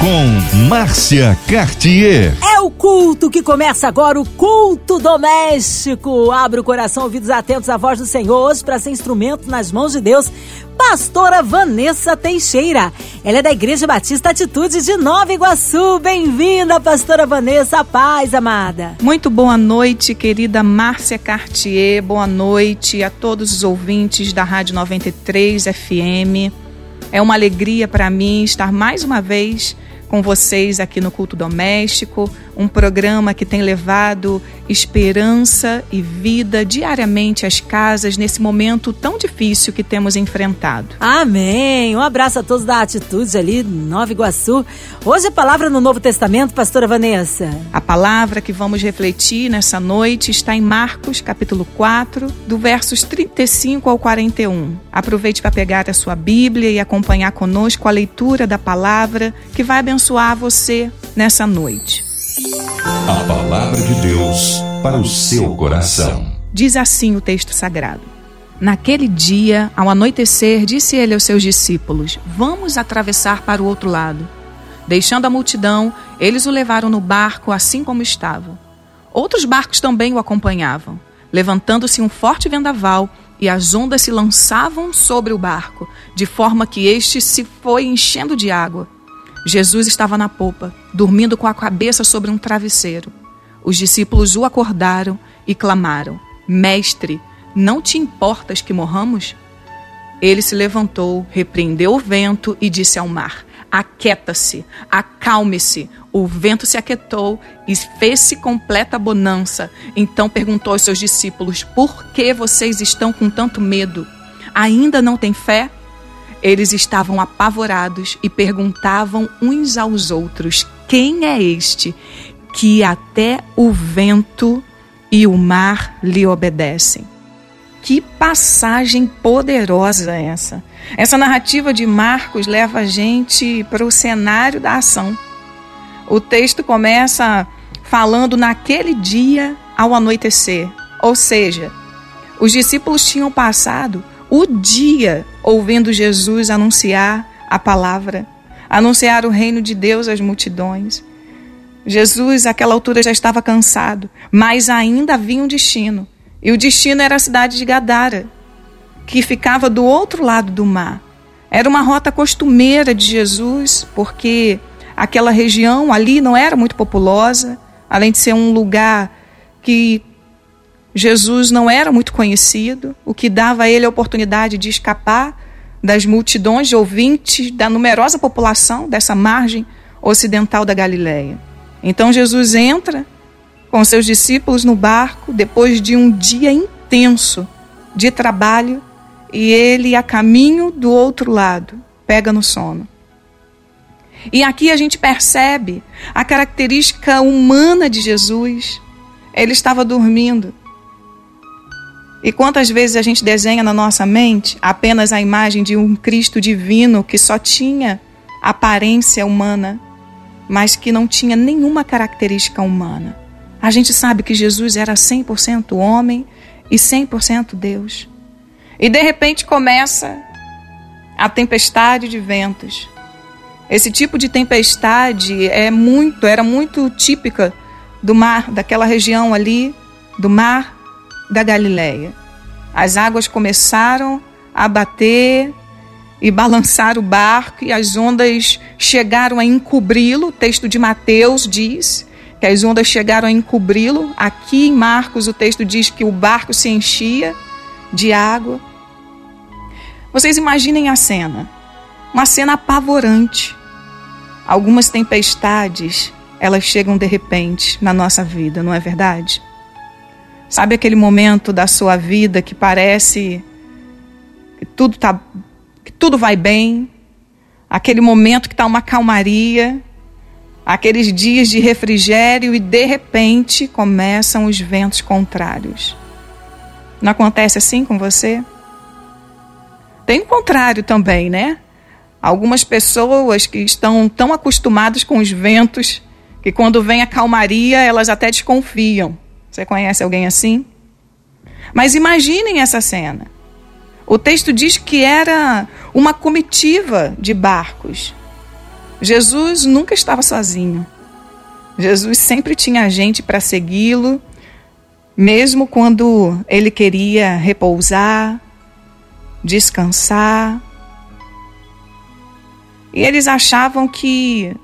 Com Márcia Cartier. É o culto que começa agora, o culto doméstico. Abre o coração, ouvidos atentos à voz do Senhor, hoje para ser instrumento nas mãos de Deus pastora Vanessa Teixeira. Ela é da Igreja Batista Atitude de Nova Iguaçu. Bem-vinda, pastora Vanessa. Paz, amada. Muito boa noite, querida Márcia Cartier. Boa noite a todos os ouvintes da Rádio 93 FM. É uma alegria para mim estar mais uma vez com vocês aqui no Culto Doméstico, um programa que tem levado esperança e vida diariamente às casas nesse momento tão difícil que temos enfrentado. Amém! Um abraço a todos da Atitude ali, Nova Iguaçu. Hoje a palavra no Novo Testamento, pastora Vanessa. A palavra que vamos refletir nessa noite está em Marcos, capítulo 4, do versos 35 ao 41. Aproveite para pegar a sua Bíblia e acompanhar conosco a leitura da palavra que vai abençoar você nessa noite. A palavra de Deus para o seu coração. Diz assim o texto sagrado. Naquele dia, ao anoitecer, disse ele aos seus discípulos: Vamos atravessar para o outro lado. Deixando a multidão, eles o levaram no barco assim como estava. Outros barcos também o acompanhavam. Levantando-se um forte vendaval, e as ondas se lançavam sobre o barco, de forma que este se foi enchendo de água. Jesus estava na popa, dormindo com a cabeça sobre um travesseiro. Os discípulos o acordaram e clamaram: Mestre, não te importas que morramos? Ele se levantou, repreendeu o vento e disse ao mar: Aquieta-se, acalme-se. O vento se aquietou e fez-se completa bonança. Então perguntou aos seus discípulos: Por que vocês estão com tanto medo? Ainda não têm fé? Eles estavam apavorados e perguntavam uns aos outros: Quem é este que até o vento e o mar lhe obedecem? Que passagem poderosa é essa! Essa narrativa de Marcos leva a gente para o cenário da ação. O texto começa falando naquele dia ao anoitecer, ou seja, os discípulos tinham passado o dia ouvindo Jesus anunciar a palavra, anunciar o reino de Deus às multidões. Jesus, àquela altura, já estava cansado, mas ainda havia um destino. E o destino era a cidade de Gadara, que ficava do outro lado do mar. Era uma rota costumeira de Jesus, porque aquela região ali não era muito populosa, além de ser um lugar que Jesus não era muito conhecido, o que dava a ele a oportunidade de escapar das multidões de ouvintes da numerosa população dessa margem ocidental da Galileia. Então Jesus entra com seus discípulos no barco depois de um dia intenso de trabalho e ele a caminho do outro lado pega no sono. E aqui a gente percebe a característica humana de Jesus. Ele estava dormindo. E quantas vezes a gente desenha na nossa mente apenas a imagem de um Cristo divino que só tinha aparência humana, mas que não tinha nenhuma característica humana? A gente sabe que Jesus era 100% homem e 100% Deus. E de repente começa a tempestade de ventos. Esse tipo de tempestade é muito, era muito típica do mar, daquela região ali, do mar da Galileia. As águas começaram a bater e balançar o barco e as ondas chegaram a encobri-lo. O texto de Mateus diz que as ondas chegaram a encobri-lo. Aqui em Marcos o texto diz que o barco se enchia de água. Vocês imaginem a cena, uma cena apavorante. Algumas tempestades, elas chegam de repente na nossa vida, não é verdade? Sabe aquele momento da sua vida que parece que tudo tá que tudo vai bem? Aquele momento que está uma calmaria, aqueles dias de refrigério e de repente começam os ventos contrários. Não acontece assim com você? Tem o contrário também, né? Algumas pessoas que estão tão acostumadas com os ventos que quando vem a calmaria, elas até desconfiam. Você conhece alguém assim? Mas imaginem essa cena. O texto diz que era uma comitiva de barcos. Jesus nunca estava sozinho. Jesus sempre tinha gente para segui-lo, mesmo quando ele queria repousar, descansar. E eles achavam que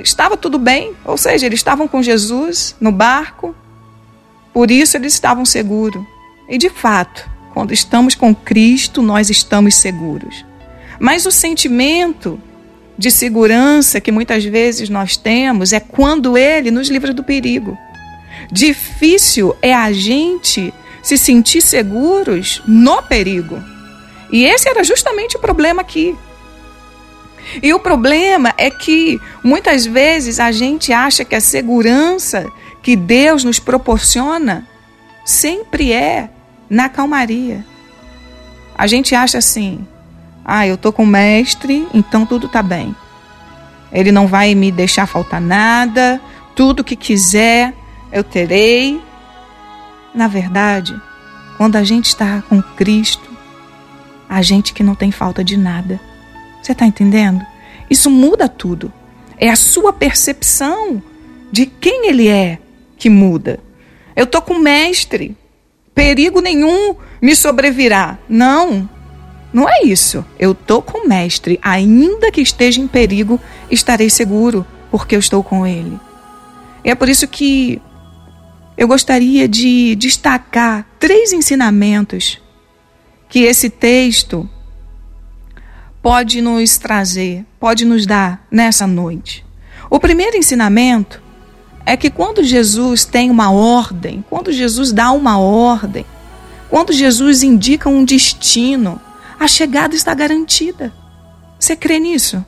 estava tudo bem, ou seja, eles estavam com Jesus no barco, por isso eles estavam seguros. E de fato, quando estamos com Cristo, nós estamos seguros. Mas o sentimento de segurança que muitas vezes nós temos é quando Ele nos livra do perigo. Difícil é a gente se sentir seguros no perigo. E esse era justamente o problema aqui. E o problema é que muitas vezes a gente acha que a segurança que Deus nos proporciona sempre é na calmaria. A gente acha assim: ah, eu tô com o mestre, então tudo tá bem. Ele não vai me deixar faltar nada, tudo que quiser eu terei. Na verdade, quando a gente está com Cristo, a gente que não tem falta de nada. Você está entendendo? Isso muda tudo. É a sua percepção de quem ele é que muda. Eu tô com o mestre, perigo nenhum me sobrevirá. Não, não é isso. Eu tô com o mestre, ainda que esteja em perigo, estarei seguro, porque eu estou com ele. E é por isso que eu gostaria de destacar três ensinamentos que esse texto pode nos trazer, pode nos dar nessa noite. O primeiro ensinamento é que quando Jesus tem uma ordem, quando Jesus dá uma ordem, quando Jesus indica um destino, a chegada está garantida. Você crê nisso?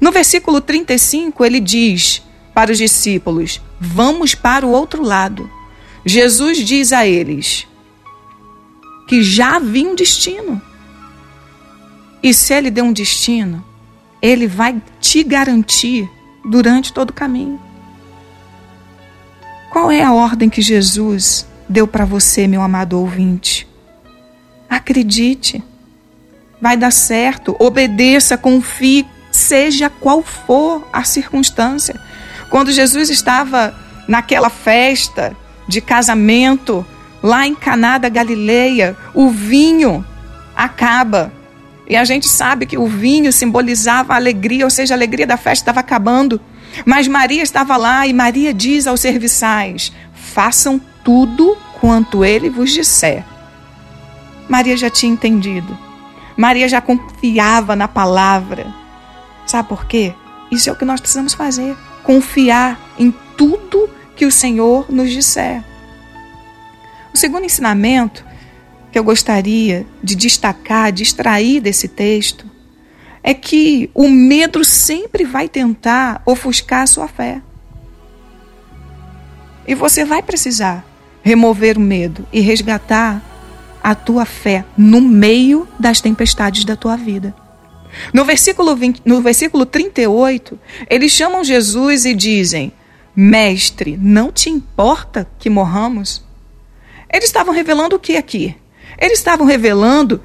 No versículo 35, ele diz para os discípulos: Vamos para o outro lado. Jesus diz a eles que já havia um destino. E se ele deu um destino, ele vai te garantir durante todo o caminho. Qual é a ordem que Jesus deu para você, meu amado ouvinte? Acredite, vai dar certo, obedeça, confie, seja qual for a circunstância. Quando Jesus estava naquela festa de casamento lá em Caná da Galileia, o vinho acaba e a gente sabe que o vinho simbolizava a alegria, ou seja, a alegria da festa estava acabando. Mas Maria estava lá e Maria diz aos serviçais: façam tudo quanto ele vos disser. Maria já tinha entendido. Maria já confiava na palavra. Sabe por quê? Isso é o que nós precisamos fazer: confiar em tudo que o Senhor nos disser. O segundo ensinamento que eu gostaria de destacar, de extrair desse texto, é que o medo sempre vai tentar ofuscar a sua fé. E você vai precisar remover o medo e resgatar a tua fé no meio das tempestades da tua vida. No versículo, 20, no versículo 38, eles chamam Jesus e dizem: Mestre, não te importa que morramos? Eles estavam revelando o que aqui? Eles estavam revelando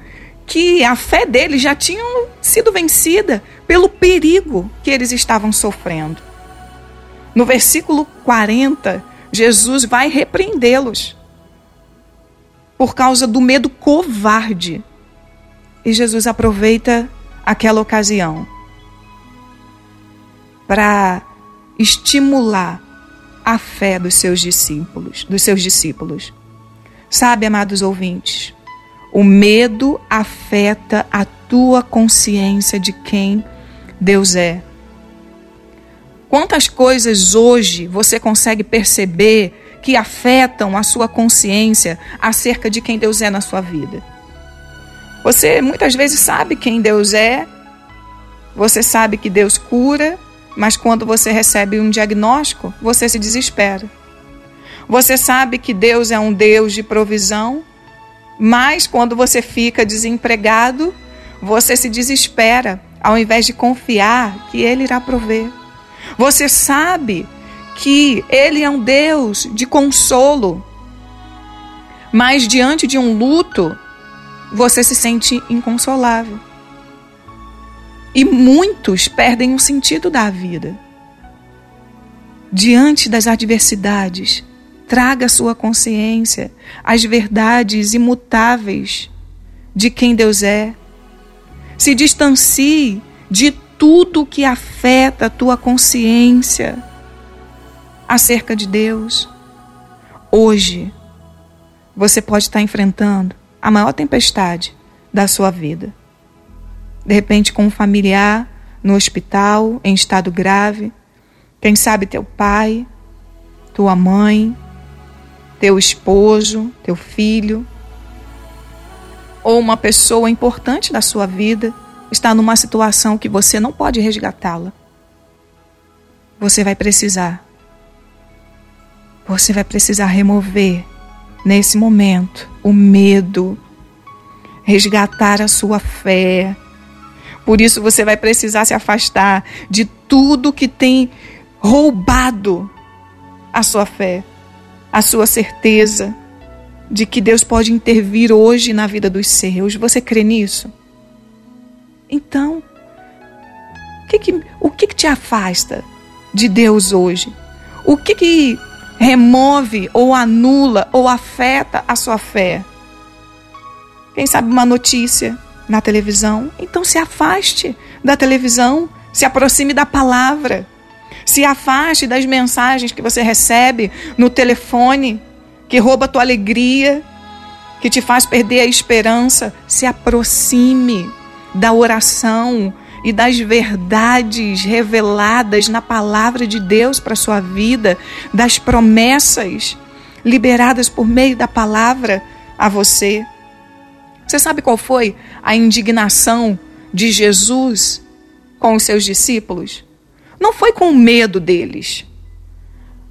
que a fé deles já tinha sido vencida pelo perigo que eles estavam sofrendo. No versículo 40, Jesus vai repreendê-los por causa do medo covarde. E Jesus aproveita aquela ocasião para estimular a fé dos seus discípulos, dos seus discípulos. Sabe, amados ouvintes, o medo afeta a tua consciência de quem Deus é. Quantas coisas hoje você consegue perceber que afetam a sua consciência acerca de quem Deus é na sua vida? Você muitas vezes sabe quem Deus é, você sabe que Deus cura, mas quando você recebe um diagnóstico, você se desespera. Você sabe que Deus é um Deus de provisão, mas quando você fica desempregado, você se desespera, ao invés de confiar que Ele irá prover. Você sabe que Ele é um Deus de consolo. Mas diante de um luto, você se sente inconsolável. E muitos perdem o sentido da vida. Diante das adversidades, traga à sua consciência as verdades imutáveis de quem Deus é. Se distancie de tudo que afeta a tua consciência acerca de Deus. Hoje, você pode estar enfrentando a maior tempestade da sua vida. De repente, com um familiar no hospital, em estado grave, quem sabe teu pai, tua mãe, teu esposo, teu filho, ou uma pessoa importante da sua vida está numa situação que você não pode resgatá-la. Você vai precisar. Você vai precisar remover nesse momento o medo, resgatar a sua fé. Por isso você vai precisar se afastar de tudo que tem roubado a sua fé, a sua certeza de que Deus pode intervir hoje na vida dos seus. Você crê nisso? Então, o que, que, o que, que te afasta de Deus hoje? O que, que remove ou anula ou afeta a sua fé? Quem sabe uma notícia na televisão? Então se afaste da televisão, se aproxime da palavra. Se afaste das mensagens que você recebe no telefone, que rouba a tua alegria, que te faz perder a esperança. Se aproxime da oração e das verdades reveladas na palavra de Deus para sua vida, das promessas liberadas por meio da palavra a você. Você sabe qual foi a indignação de Jesus com os seus discípulos? Não foi com medo deles.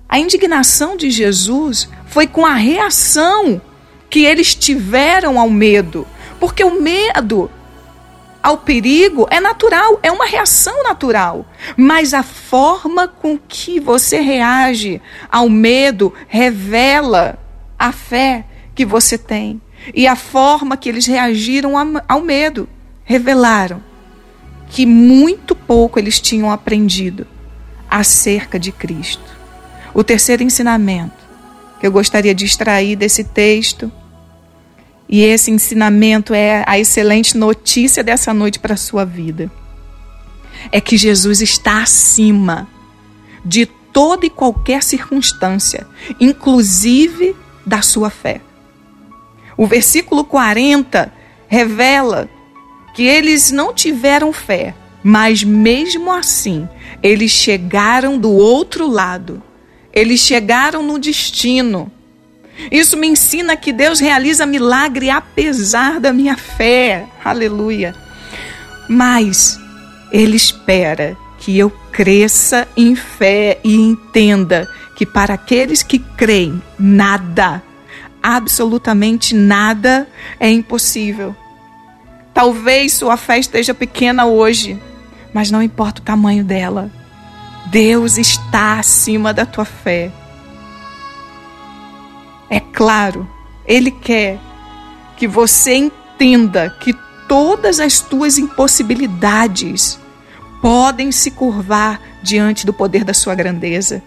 A indignação de Jesus foi com a reação que eles tiveram ao medo. Porque o medo ao perigo é natural, é uma reação natural. Mas a forma com que você reage ao medo revela a fé que você tem. E a forma que eles reagiram ao medo revelaram que muito pouco eles tinham aprendido acerca de Cristo. O terceiro ensinamento que eu gostaria de extrair desse texto, e esse ensinamento é a excelente notícia dessa noite para a sua vida, é que Jesus está acima de toda e qualquer circunstância, inclusive da sua fé. O versículo 40 revela que eles não tiveram fé, mas mesmo assim, eles chegaram do outro lado. Eles chegaram no destino. Isso me ensina que Deus realiza milagre apesar da minha fé. Aleluia. Mas Ele espera que eu cresça em fé e entenda que para aqueles que creem, nada, absolutamente nada é impossível. Talvez sua fé esteja pequena hoje, mas não importa o tamanho dela. Deus está acima da tua fé. É claro, Ele quer que você entenda que todas as tuas impossibilidades podem se curvar diante do poder da sua grandeza.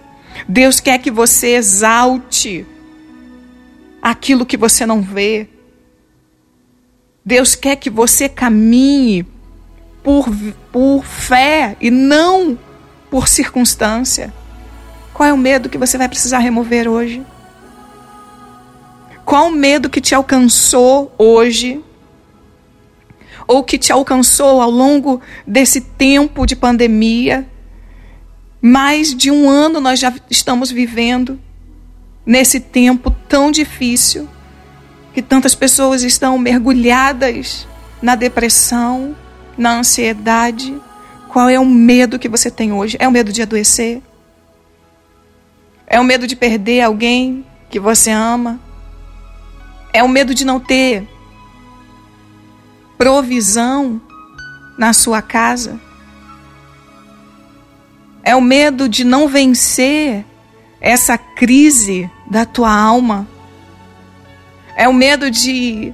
Deus quer que você exalte aquilo que você não vê. Deus quer que você caminhe por, por fé e não por circunstância. Qual é o medo que você vai precisar remover hoje? Qual o medo que te alcançou hoje? Ou que te alcançou ao longo desse tempo de pandemia? Mais de um ano nós já estamos vivendo nesse tempo tão difícil que tantas pessoas estão mergulhadas na depressão, na ansiedade. Qual é o medo que você tem hoje? É o medo de adoecer? É o medo de perder alguém que você ama? É o medo de não ter provisão na sua casa? É o medo de não vencer essa crise da tua alma. É o medo de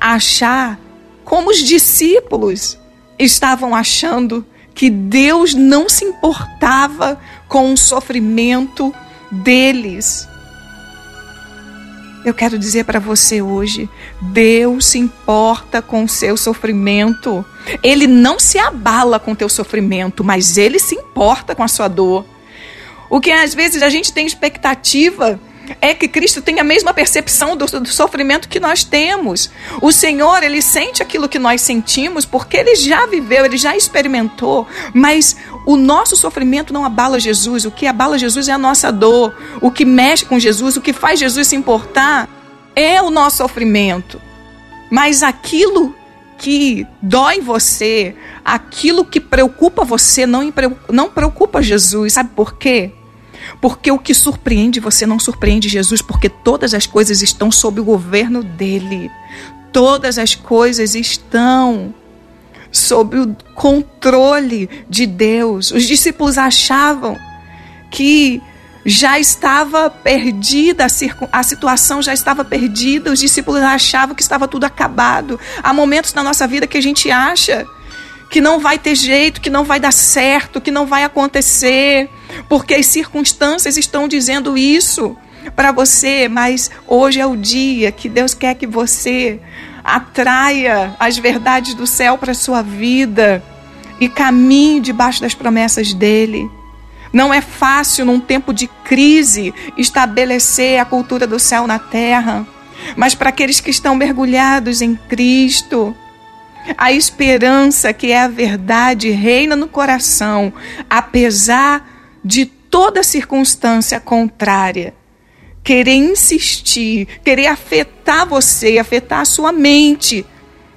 achar como os discípulos estavam achando que Deus não se importava com o sofrimento deles. Eu quero dizer para você hoje: Deus se importa com o seu sofrimento. Ele não se abala com o teu sofrimento, mas ele se importa com a sua dor. O que às vezes a gente tem expectativa é que Cristo tem a mesma percepção do, do, sofrimento que nós temos. O Senhor, ele sente aquilo que nós sentimos porque ele já viveu, ele já experimentou, mas o nosso sofrimento não abala Jesus. O que abala Jesus é a nossa dor. O que mexe com Jesus, o que faz Jesus se importar é o nosso sofrimento. Mas aquilo que dói você, aquilo que preocupa você, não, não preocupa Jesus. Sabe por quê? Porque o que surpreende você não surpreende Jesus, porque todas as coisas estão sob o governo dele. Todas as coisas estão sob o controle de Deus. Os discípulos achavam que já estava perdida, a situação já estava perdida, os discípulos achavam que estava tudo acabado. Há momentos na nossa vida que a gente acha que não vai ter jeito, que não vai dar certo, que não vai acontecer, porque as circunstâncias estão dizendo isso para você, mas hoje é o dia que Deus quer que você atraia as verdades do céu para sua vida e caminhe debaixo das promessas dele. Não é fácil num tempo de crise estabelecer a cultura do céu na terra, mas para aqueles que estão mergulhados em Cristo, a esperança, que é a verdade, reina no coração, apesar de toda circunstância contrária. Querer insistir, querer afetar você, afetar a sua mente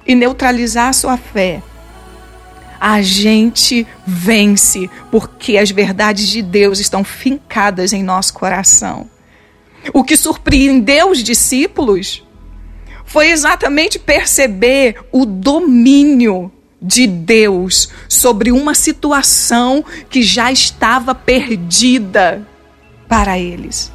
e neutralizar a sua fé. A gente vence porque as verdades de Deus estão fincadas em nosso coração. O que surpreendeu os discípulos foi exatamente perceber o domínio de Deus sobre uma situação que já estava perdida para eles.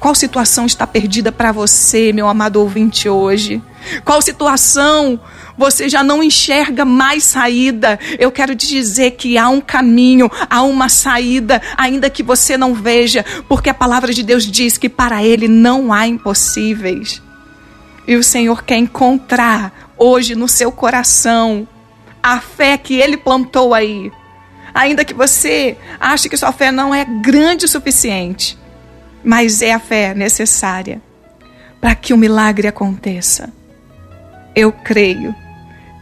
Qual situação está perdida para você, meu amado ouvinte, hoje? Qual situação você já não enxerga mais saída? Eu quero te dizer que há um caminho, há uma saída, ainda que você não veja, porque a palavra de Deus diz que para Ele não há impossíveis. E o Senhor quer encontrar hoje no seu coração a fé que Ele plantou aí. Ainda que você ache que sua fé não é grande o suficiente, mas é a fé necessária para que o milagre aconteça. Eu creio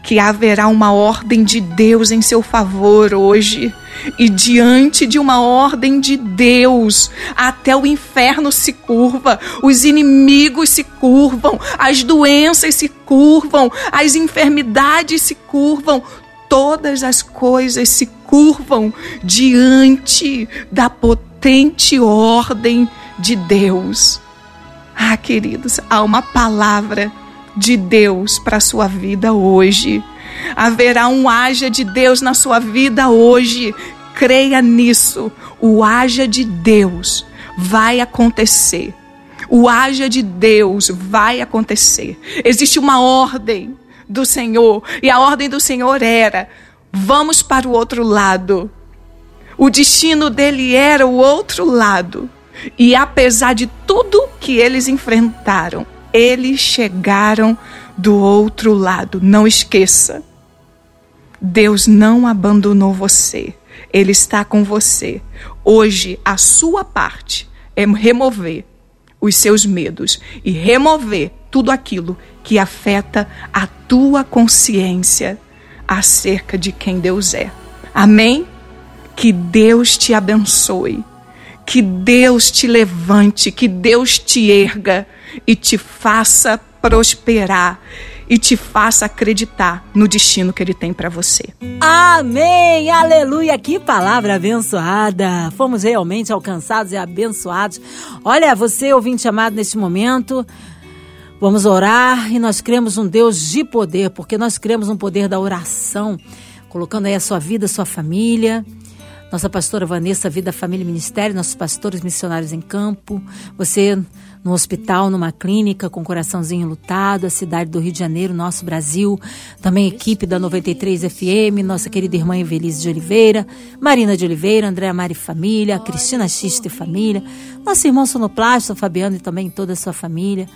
que haverá uma ordem de Deus em seu favor hoje. E diante de uma ordem de Deus, até o inferno se curva, os inimigos se curvam, as doenças se curvam, as enfermidades se curvam, todas as coisas se curvam diante da potente ordem de Deus. Ah, queridos, há uma palavra de Deus para a sua vida hoje. Haverá um haja de Deus na sua vida hoje. Creia nisso. O haja de Deus vai acontecer. O haja de Deus vai acontecer. Existe uma ordem do Senhor, e a ordem do Senhor era: vamos para o outro lado. O destino dele era o outro lado. E apesar de tudo que eles enfrentaram, eles chegaram do outro lado. Não esqueça. Deus não abandonou você. Ele está com você. Hoje, a sua parte é remover os seus medos e remover tudo aquilo que afeta a tua consciência acerca de quem Deus é. Amém? Que Deus te abençoe. Que Deus te levante, que Deus te erga e te faça prosperar e te faça acreditar no destino que ele tem para você. Amém! Aleluia! Que palavra abençoada! Fomos realmente alcançados e abençoados. Olha, você ouvinte amado neste momento, vamos orar e nós cremos um Deus de poder, porque nós cremos no poder da oração, colocando aí a sua vida, a sua família nossa pastora Vanessa, Vida, Família e Ministério, nossos pastores missionários em campo, você no hospital, numa clínica, com coraçãozinho lutado, a cidade do Rio de Janeiro, nosso Brasil, também equipe da 93 FM, nossa querida irmã Evelise de Oliveira, Marina de Oliveira, Andréa Mari Família, Cristina Xiste Família, nosso irmão Sonoplasta, Fabiano e também toda a sua família,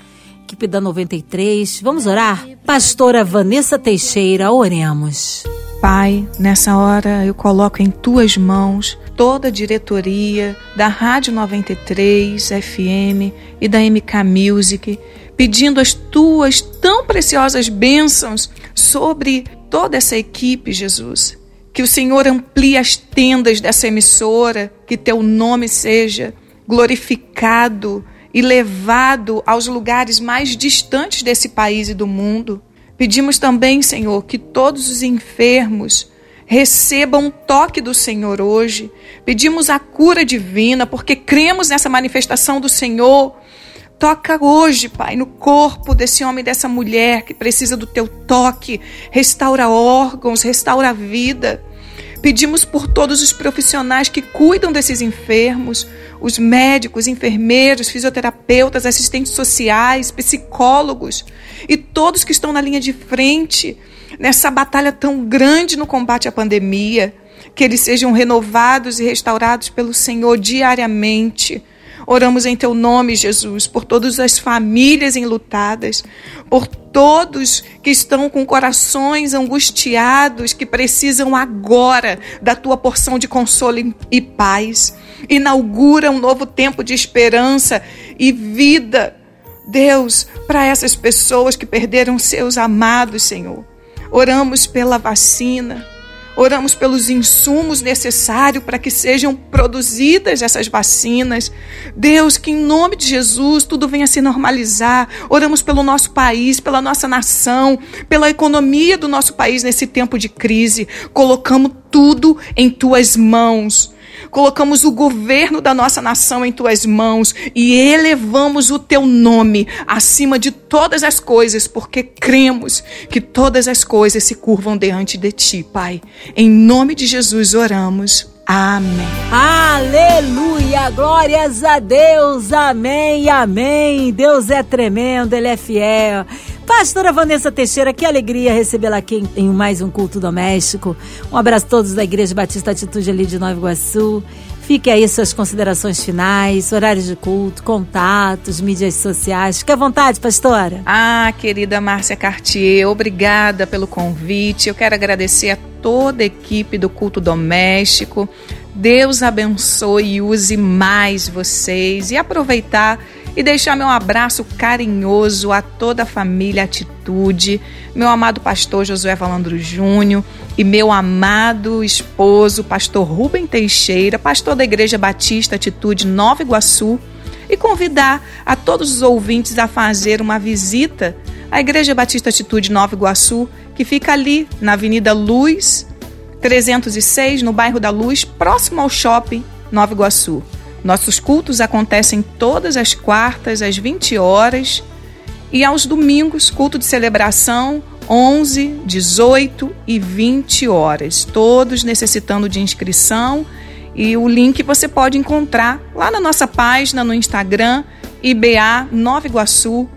equipe da 93. Vamos orar? Pastora Vanessa Teixeira, oremos. Pai, nessa hora eu coloco em tuas mãos toda a diretoria da Rádio 93 FM e da MK Music, pedindo as tuas tão preciosas bênçãos sobre toda essa equipe, Jesus. Que o Senhor amplie as tendas dessa emissora, que teu nome seja glorificado e levado aos lugares mais distantes desse país e do mundo. Pedimos também, Senhor, que todos os enfermos recebam um toque do Senhor hoje. Pedimos a cura divina, porque cremos nessa manifestação do Senhor. Toca hoje, Pai, no corpo desse homem e dessa mulher que precisa do teu toque. Restaura órgãos, restaura a vida. Pedimos por todos os profissionais que cuidam desses enfermos, os médicos, enfermeiros, fisioterapeutas, assistentes sociais, psicólogos e todos que estão na linha de frente nessa batalha tão grande no combate à pandemia, que eles sejam renovados e restaurados pelo Senhor diariamente Oramos em teu nome, Jesus, por todas as famílias enlutadas, por todos que estão com corações angustiados, que precisam agora da tua porção de consolo e paz. Inaugura um novo tempo de esperança e vida. Deus, para essas pessoas que perderam seus amados, Senhor. Oramos pela vacina Oramos pelos insumos necessários para que sejam produzidas essas vacinas. Deus, que em nome de Jesus tudo venha se normalizar. Oramos pelo nosso país, pela nossa nação, pela economia do nosso país nesse tempo de crise. Colocamos tudo em tuas mãos colocamos o governo da nossa nação em tuas mãos e elevamos o teu nome acima de todas as coisas, porque cremos que todas as coisas se curvam diante de ti, Pai. Em nome de Jesus oramos. Amém. Aleluia! Glórias a Deus! Amém, amém. Deus é tremendo, Ele é fiel. Pastora Vanessa Teixeira, que alegria recebê-la aqui em, mais um culto doméstico. Um abraço a todos da Igreja Batista Atitude ali de Nova Iguaçu. Fique aí suas considerações finais, horários de culto, contatos, mídias sociais. Fique à vontade, pastora. Ah, querida Márcia Cartier, obrigada pelo convite. Eu quero agradecer a toda a equipe do culto doméstico. Deus abençoe e use mais vocês e aproveitar e deixar meu abraço carinhoso a toda a família Atitude, meu amado pastor Josué Valandro Júnior e meu amado esposo, pastor Rubem Teixeira, pastor da Igreja Batista Atitude Nova Iguaçu, e convidar a todos os ouvintes a fazer uma visita à Igreja Batista Atitude Nova Iguaçu, que fica ali na Avenida Luz, 306, no bairro da Luz, próximo ao shopping Nova Iguaçu. Nossos cultos acontecem todas as quartas às 20 horas. E aos domingos, culto de celebração 11, 18 e 20 horas, todos necessitando de inscrição. E o link você pode encontrar lá na nossa página no Instagram IBA Nova Iguaçu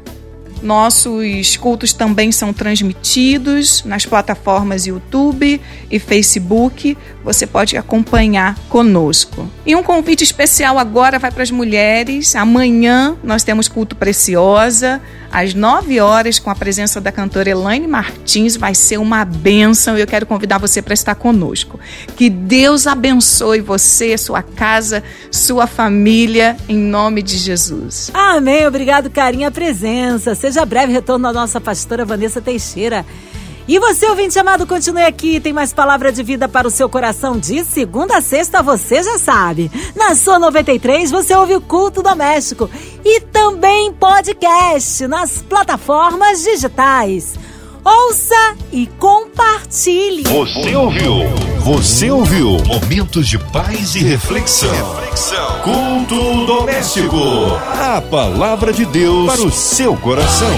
nossos cultos também são transmitidos nas plataformas YouTube e Facebook. Você pode acompanhar conosco. E um convite especial agora vai para as mulheres. Amanhã nós temos culto preciosa às 9 horas com a presença da cantora Elaine Martins. Vai ser uma bênção e eu quero convidar você para estar conosco. Que Deus abençoe você, sua casa, sua família, em nome de Jesus. Amém. Obrigado, carinho, a presença. Seja breve retorno da nossa pastora Vanessa Teixeira. E você, ouvinte amado, continue aqui. Tem mais palavra de vida para o seu coração de segunda a sexta, você já sabe. Na sua 93, você ouve o culto doméstico e também podcast nas plataformas digitais. Ouça e compartilhe. Você ouviu? Você ouviu? Momentos de paz e reflexão. reflexão. Culto doméstico. A palavra de Deus para o seu coração.